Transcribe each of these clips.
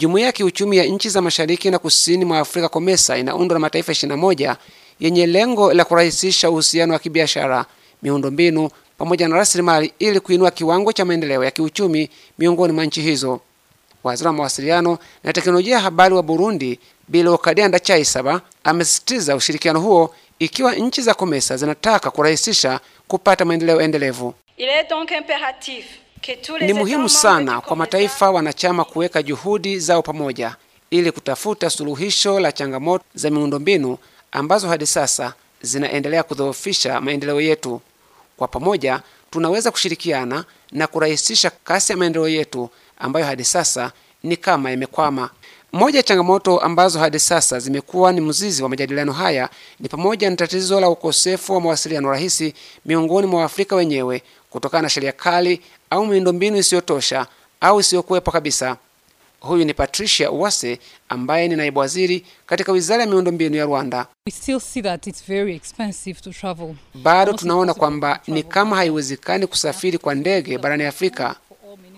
Jumuiya ya kiuchumi ya nchi za mashariki na kusini mwa Afrika COMESA inaundwa na mataifa 21 yenye lengo la kurahisisha uhusiano wa kibiashara, miundombinu pamoja na rasilimali ili kuinua kiwango cha maendeleo ya kiuchumi miongoni mwa nchi hizo. Waziri wa mawasiliano na teknolojia ya habari wa Burundi Bilokadiya Ndacyayisaba amesisitiza ushirikiano huo ikiwa nchi za COMESA zinataka kurahisisha kupata maendeleo endelevu. Ni muhimu sana kwa mataifa wanachama kuweka juhudi zao pamoja ili kutafuta suluhisho la changamoto za miundombinu ambazo hadi sasa zinaendelea kudhoofisha maendeleo yetu. Kwa pamoja tunaweza kushirikiana na kurahisisha kasi ya maendeleo yetu ambayo hadi sasa ni kama yamekwama. Moja ya changamoto ambazo hadi sasa zimekuwa ni mzizi wa majadiliano haya ni pamoja na tatizo la ukosefu wa mawasiliano rahisi miongoni mwa Waafrika wenyewe kutokana na sheria kali au miundombinu isiyotosha au isiyokuwepo kabisa. Huyu ni Patricia Uwase ambaye ni naibu waziri katika wizara ya miundombinu ya Rwanda. We still see that it's very expensive to travel. Bado tunaona kwamba ni kama haiwezekani kusafiri kwa ndege barani Afrika.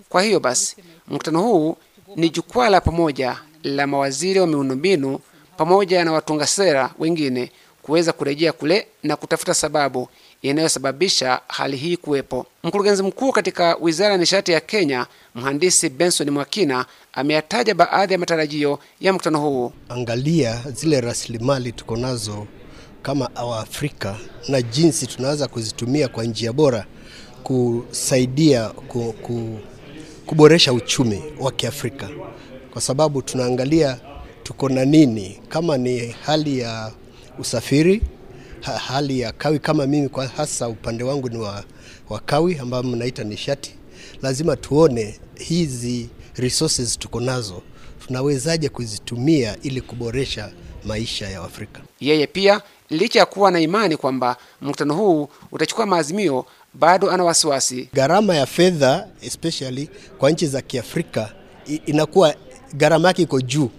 Kwa hiyo basi, mkutano huu ni jukwaa la pamoja la mawaziri wa miundombinu pamoja na watunga sera wengine kuweza kurejea kule na kutafuta sababu inayosababisha hali hii kuwepo. Mkurugenzi mkuu katika wizara ya nishati ya Kenya, mhandisi Benson Mwakina, ameyataja baadhi ya matarajio ya mkutano huu. Angalia zile rasilimali tuko nazo kama Waafrika na jinsi tunaweza kuzitumia kwa njia bora kusaidia ku, ku, kuboresha uchumi wa Kiafrika, kwa sababu tunaangalia tuko na nini, kama ni hali ya usafiri ha, hali ya kawi. Kama mimi kwa hasa upande wangu ni wa, wa kawi ambayo mnaita nishati, lazima tuone hizi resources tuko nazo tunawezaje kuzitumia ili kuboresha maisha ya Afrika. Yeye pia licha ya kuwa na imani kwamba mkutano huu utachukua maazimio, bado ana wasiwasi. Gharama ya fedha especially kwa nchi za Kiafrika inakuwa gharama yake iko juu,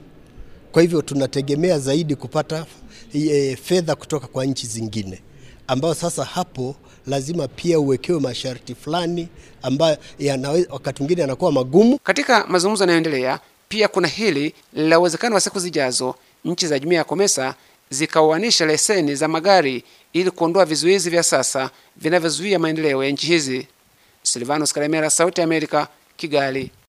kwa hivyo tunategemea zaidi kupata e, fedha kutoka kwa nchi zingine, ambayo sasa hapo lazima pia uwekewe masharti fulani ambayo wakati mwingine yanakuwa magumu. Katika mazungumzo yanayoendelea, pia kuna hili la uwezekano wa siku zijazo nchi za jumuiya ya COMESA zikaoanisha leseni za magari ili kuondoa vizuizi vya sasa vinavyozuia maendeleo ya nchi hizi. Silvanos Karemera, Sauti ya Amerika, Kigali.